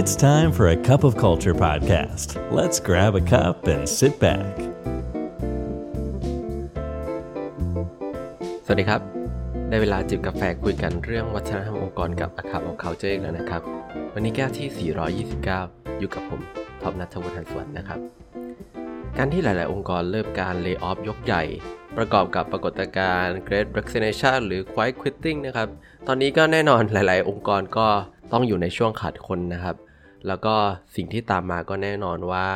It's time for a cup of culture podcast. Let's grab a cup and sit back. สวัสดีครับ ได้เวลาจิบกาแฟคุยกันเรื่องวัฒนธรรมองค์กรกับอาคาของเขาเจอกแล้วนะครับ วันนี้แก้วที่ 429 อยู่กับผมท็อปนัทวุฒิหันสวัสดิ์นะครับ การที่หลาย ๆ องค์กรเริ่มการเลิกออฟยกใหญ่ ประกอบกับปรากฏการณ์ Great Resignation หรือ Quiet Quitting นะครับ ตอนนี้ก็แน่นอนหลาย ๆ องค์กรก็ต้องอยู่ในช่วงขาดคนนะครับ แล้วก็สิ่งที่ตามมาก็แน่นอนว่า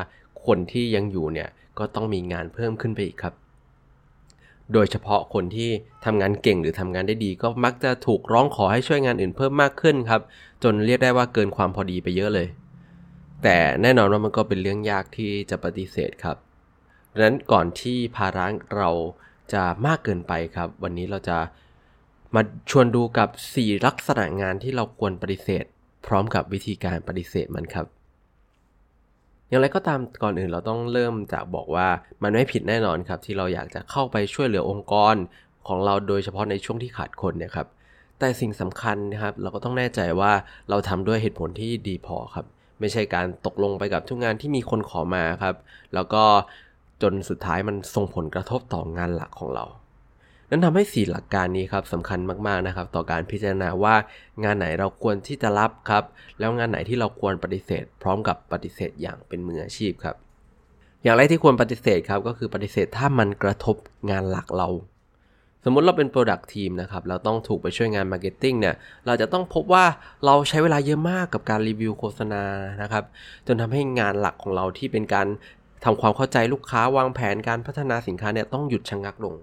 คนที่ยังอยู่เนี่ยก็ต้องมีงานเพิ่มขึ้นไปอีกครับ โดยเฉพาะคนที่ทำงานเก่งหรือทำงานได้ดี ก็มักจะถูกร้องขอให้ช่วยงานอื่นเพิ่มมากขึ้นครับ จนเรียกได้ว่าเกินความพอดีไปเยอะเลย แต่แน่นอนว่ามันก็เป็นเรื่องยากที่จะปฏิเสธครับดังนั้นก่อนที่ภาระเราจะมากเกินไปครับ วันนี้เราจะมาชวนดูกับ 4 ลักษณะงานที่เราควรปฏิเสธ พร้อมกับวิธีการปฏิเสธมันครับ อย่างไรก็ตามก่อนอื่นเราต้องเริ่มจากบอกว่ามันไม่ผิดแน่นอนครับ ที่เราอยากจะเข้าไปช่วยเหลือองค์กรของเราโดยเฉพาะในช่วงที่ขาดคนเนี่ยครับ แต่สิ่งสำคัญนะครับ เราก็ต้องแน่ใจว่าเราทำด้วยเหตุผลที่ดีพอครับ ไม่ใช่การตกลงไปกับทุกงานที่มีคนขอมาครับ แล้วก็จนสุดท้ายมันส่งผลกระทบต่องานหลักของเรา นั้นทำให้สี่หลักการนี้ครับสำคัญมากๆนะครับ ต่อการพิจารณาว่างานไหนเราควรที่จะรับครับ แล้วงานไหนที่เราควรปฏิเสธ พร้อมกับปฏิเสธอย่างเป็นมืออาชีพครับ อย่างแรกที่ควรปฏิเสธครับก็คือปฏิเสธถ้ามันกระทบงานหลักเรา สมมติเราเป็น Product Team นะครับเราต้องถูกไปช่วยงาน Marketing เนี่ยเราจะต้องพบว่าเราใช้เวลาเยอะมากกับการรีวิวโฆษณานะครับจนทำให้งานหลักของเราที่เป็นการทำความเข้าใจลูกค้าวางแผนการพัฒนาสินค้าเนี่ยต้องหยุดชะงงักลง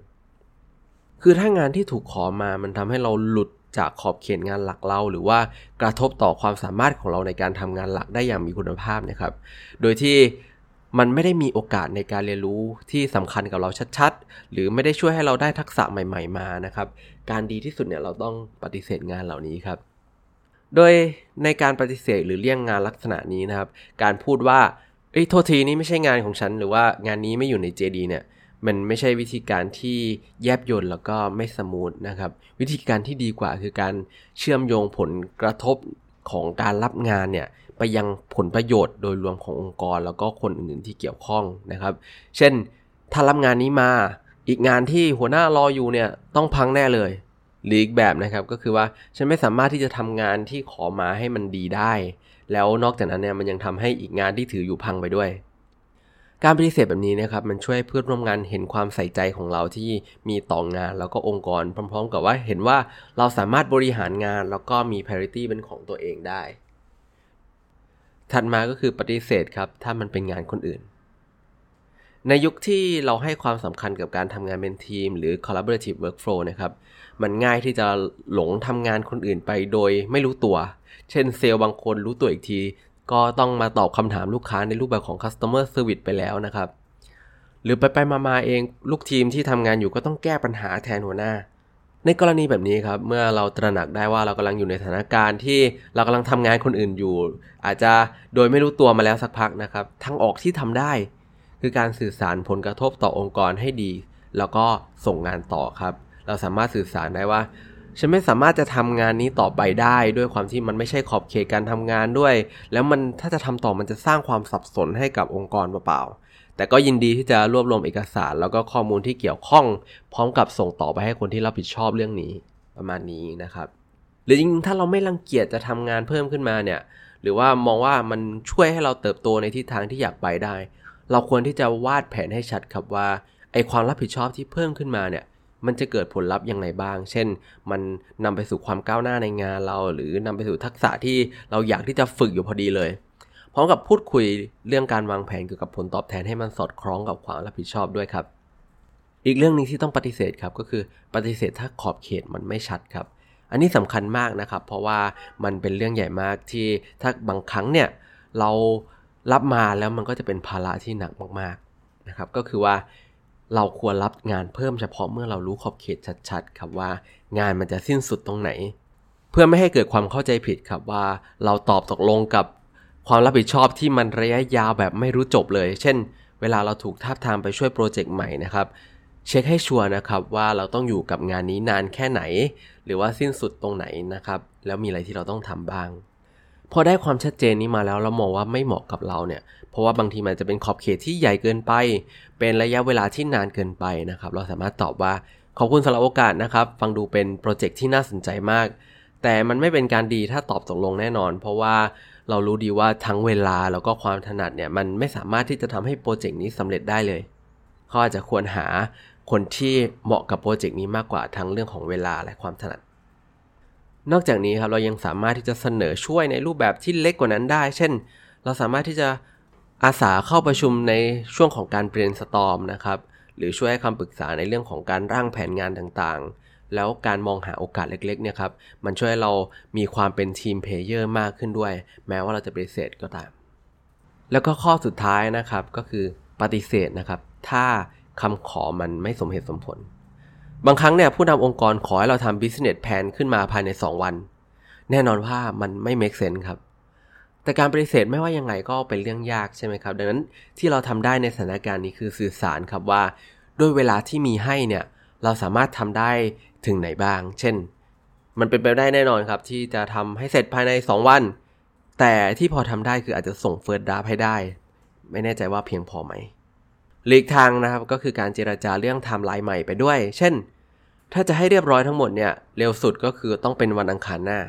คือถ้างานที่ถูกขอมามันทำให้เราหลุดจากขอบเขตงานหลักเรา หรือว่ากระทบต่อความสามารถของเราในการทำงานหลักได้อย่างมีคุณภาพนะครับ โดยที่มันไม่ได้มีโอกาสในการเรียนรู้ที่สำคัญกับเราชัดๆ หรือไม่ได้ช่วยให้เราได้ทักษะใหม่ ๆมานะครับ การดีที่สุดเนี่ยเราต้องปฏิเสธงานเหล่านี้ครับ โดยในการปฏิเสธหรือเลี่ยงงานลักษณะนี้นะครับ การพูดว่าเอ้ยโทษทีนี่ไม่ใช่งานของฉัน หรือว่างานนี้ไม่อยู่ใน JD เนี่ย มันไม่ใช่วิธีการที่แยบยลแล้วก็ไม่สมูทนะครับ วิธีการที่ดีกว่าคือการเชื่อมโยงผลกระทบของการรับงานเนี่ยไปยังผลประโยชน์โดยรวมขององค์กร แล้วก็คนอื่นๆที่เกี่ยวข้องนะครับ เช่น ถ้ารับงานนี้มาอีกงานที่หัวหน้ารออยู่เนี่ยต้องพังแน่เลยหรืออีกแบบนะครับก็คือว่าฉันไม่สามารถที่จะทำงานที่ขอมาให้มันดีได้ แล้วนอกจากนั้นเนี่ยมันยังทำให้อีกงานที่ถืออยู่พังไปด้วย การปฏิเสธแบบนี้นะครับมันช่วยเพื่อนร่วมงานเห็นความใส่ใจของเราที่มีต่องานแล้วก็องค์กรพร้อม ๆ กับว่าเห็นว่าเราสามารถบริหารงานแล้วก็มี parity เป็นของตัวเองได้ ถัดมาก็คือปฏิเสธครับถ้ามันเป็นงานคนอื่น ในยุคที่เราให้ความสำคัญกับการทำงานเป็นทีม หรือ collaborative workflow นะครับมันง่ายที่จะหลงทำงานคนอื่นไปโดยไม่รู้ตัว เช่นเซลล์บางคนรู้ตัวอีกที ก็ต้องมาตอบคำถามลูกค้าในรูปแบบของ customer service ไปแล้วนะครับ หรือไปไปมาๆเองลูกทีมที่ทำงานอยู่ก็ต้องแก้ปัญหาแทนหัวหน้า ในกรณีแบบนี้ครับ เมื่อเราตระหนักได้ว่าเรากำลังอยู่ในสถานการณ์ที่เรากำลังทำงานคนอื่นอยู่ อาจจะโดยไม่รู้ตัวมาแล้วสักพักนะครับ ทางออกที่ทำได้ คือการสื่อสารผลกระทบต่อองค์กรให้ดี แล้วก็ส่งงานต่อครับ เราสามารถสื่อสารได้ว่า ฉันไม่สามารถจะทำงานนี้ต่อไปได้ด้วยความที่มันไม่ใช่ขอบเขตการทำงานด้วย แล้วมันถ้าจะทำต่อมันจะสร้างความสับสนให้กับองค์กรเปล่าๆแต่ก็ยินดีที่จะรวบรวมเอกสาร แล้วก็ข้อมูลที่เกี่ยวข้อง พร้อมกับส่งต่อไปให้คนที่รับผิดชอบเรื่องนี้ประมาณนี้นะครับหรือจริงๆถ้าเราไม่รังเกียจจะทำงานเพิ่มขึ้นมาเนี่ยหรือว่ามองว่ามันช่วยให้เราเติบโตในทิศทางที่อยากไปได้ เราควรที่จะวาดแผนให้ชัดครับว่าไอความรับผิดชอบที่เพิ่มขึ้นมาเนี่ย มันจะเกิดผลลัพธ์ยังไงบ้าง เช่น มันนำไปสู่ความก้าวหน้าในงานเรา หรือนำไปสู่ทักษะที่เราอยากที่จะฝึกอยู่พอดีเลย พร้อมกับพูดคุยเรื่องการวางแผนเกี่ยวกับผลตอบแทนให้มันสอดคล้องกับความรับผิดชอบด้วยครับ อีกเรื่องหนึงที่ต้องปฏิเสธครับก็คือปฏิเสธถ้าขอบเขตมันไม่ชัดครับ อันนี้สำคัญมากนะครับ เพราะว่ามันเป็นเรื่องใหญ่มากที่ถ้าบางครั้งเนี่ยเรารับมาแล้วมันก็จะเป็นภาระที่หนักมากๆนะครับ ก็คือว่า เราควรรับงานเพิ่มเฉพาะเมื่อเรารู้ขอบเขตชัดๆ ครับว่างานมันจะสิ้นสุดตรงไหน เพื่อไม่ให้เกิดความเข้าใจผิดครับว่า เราตอบตกลงกับความรับผิดชอบที่มันระยะยาวแบบไม่รู้จบเลย เช่น เวลาเราถูกทาบทามไปช่วยโปรเจกต์ใหม่นะครับเช็คให้ชัวร์นะครับว่าเราต้องอยู่กับงานนี้นานแค่ไหน หรือว่าสิ้นสุดตรงไหนนะครับ แล้วมีอะไรที่เราต้องทำบ้าง พอได้ความชัดเจนนี้มาแล้วเรามองว่าไม่เหมาะกับเราเนี่ย เพราะว่าบางทีมันจะเป็นขอบเขตที่ใหญ่เกินไป เป็นระยะเวลาที่นานเกินไปนะครับ เราสามารถตอบว่าขอบคุณสำหรับโอกาสนะครับ ฟังดูเป็นโปรเจกต์ที่น่าสนใจมาก แต่มันไม่เป็นการดีถ้าตอบตกลงแน่นอน เพราะว่าเรารู้ดีว่าทั้งเวลาแล้วก็ความถนัดเนี่ยมันไม่สามารถที่จะทำให้โปรเจกต์นี้สำเร็จได้เลยเขาอาจจะควรหาคนที่เหมาะกับโปรเจกต์นี้มากกว่าทั้งเรื่องของเวลาและความถนัด นอกจากนี้ครับเรายังสามารถที่จะเสนอช่วยในรูปแบบที่เล็กกว่านั้นได้ เช่น เราสามารถที่จะอาสาเข้าประชุมในช่วงของการเปลี่ยนสตอมนะครับหรือช่วยให้คำปรึกษาในเรื่องของการร่างแผนงานต่างๆ แล้วการมองหาโอกาสเล็กๆเนี่ยครับมันช่วยเรามีความเป็น team player มากขึ้นด้วย แม้ว่าเราจะปฏิเสธก็ตาม แล้วก็ข้อสุดท้ายนะครับก็คือปฏิเสธนะครับ ถ้าคำขอมันไม่สมเหตุสมผล บางครั้งเนี่ยผู้นำองค์กรขอให้เราทำ business plan ขึ้นมาภายใน 2 วัน แน่นอนว่ามันไม่ make sense ครับ แต่การปฏิเสธไม่ว่ายังไงก็เป็นเรื่องยากใช่ไหมครับ ดังนั้นที่เราทำได้ในสถานการณ์นี้คือสื่อสารครับว่า ด้วยเวลาที่มีให้เนี่ยเราสามารถทำได้ถึงไหนบ้าง เช่น มันเป็นไปได้แน่นอนครับ ที่จะทำให้เสร็จภายใน 2 วัน แต่ที่พอทำได้คืออาจจะส่งเฟิร์สดราฟให้ได้ ไม่แน่ใจว่าเพียงพอไหม หลีกทางนะครับก็คือการเจราจาเรื่องไทม์ไลน์ใหม่ไปด้วย เช่น ถ้าจะให้เรียบร้อยทั้งหมดเนี่ยเร็วสุดก็คือต้องเป็นวันอังคารหน้า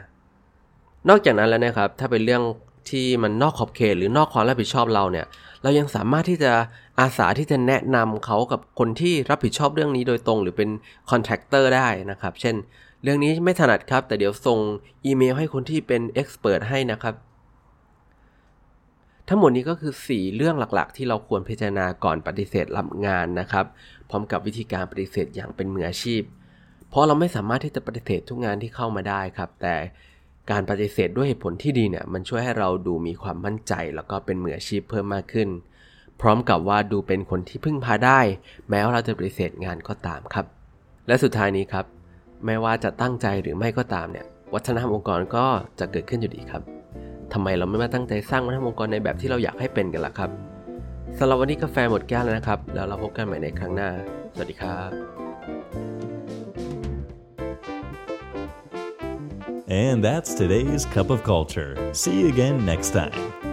นอกจากนั้นแล้วนะครับ ถ้าเป็นเรื่องที่มันนอกขอบเขตหรือนอกความรับผิดชอบเราเนี่ย เรายังสามารถที่จะอาสาที่จะแนะนำเขากับคนที่รับผิดชอบเรื่องนี้โดยตรง หรือเป็น contact ต่อได้นะครับ เช่น เรื่องนี้ไม่ถนัดครับ แต่เดี๋ยวส่งอีเมลให้คนที่เป็น expert ให้นะครับ ทั้งหมดนี้ก็คือ 4 เรื่องหลักๆ ที่เราควรพิจารณาก่อนปฏิเสธรับงานนะครับ พร้อมกับวิธีการปฏิเสธอย่างเป็นมืออาชีพ เพราะเราไม่สามารถที่จะปฏิเสธทุกงานที่เข้ามาได้ครับ แต่การปฏิเสธด้วยเหตุผลที่ดีเนี่ยมันช่วยให้เราดูมีความมั่นใจ แล้วก็เป็นมืออาชีพเพิ่มมากขึ้น พร้อมกับว่าดูเป็นคนที่พึ่งพาได้ แม้ว่าเราจะปฏิเสธงานก็ตามครับ และสุดท้ายนี้ครับ ไม่ว่าจะตั้งใจหรือไม่ก็ตามเนี่ยวัฒนธรรมองค์กรก็จะเกิดขึ้นอยู่ดีครับ ทำไมเราไม่มาตั้งใจสร้างวัฒนธรรมองค์กรในแบบที่เราอยากให้เป็นกันล่ะครับสำหรับวันนี้กาแฟหมดแก้วแล้วนะครับ แล้วเราพบกันใหม่ในครั้งหน้า สวัสดีครับ And that's today's Cup of Culture. See you again next time.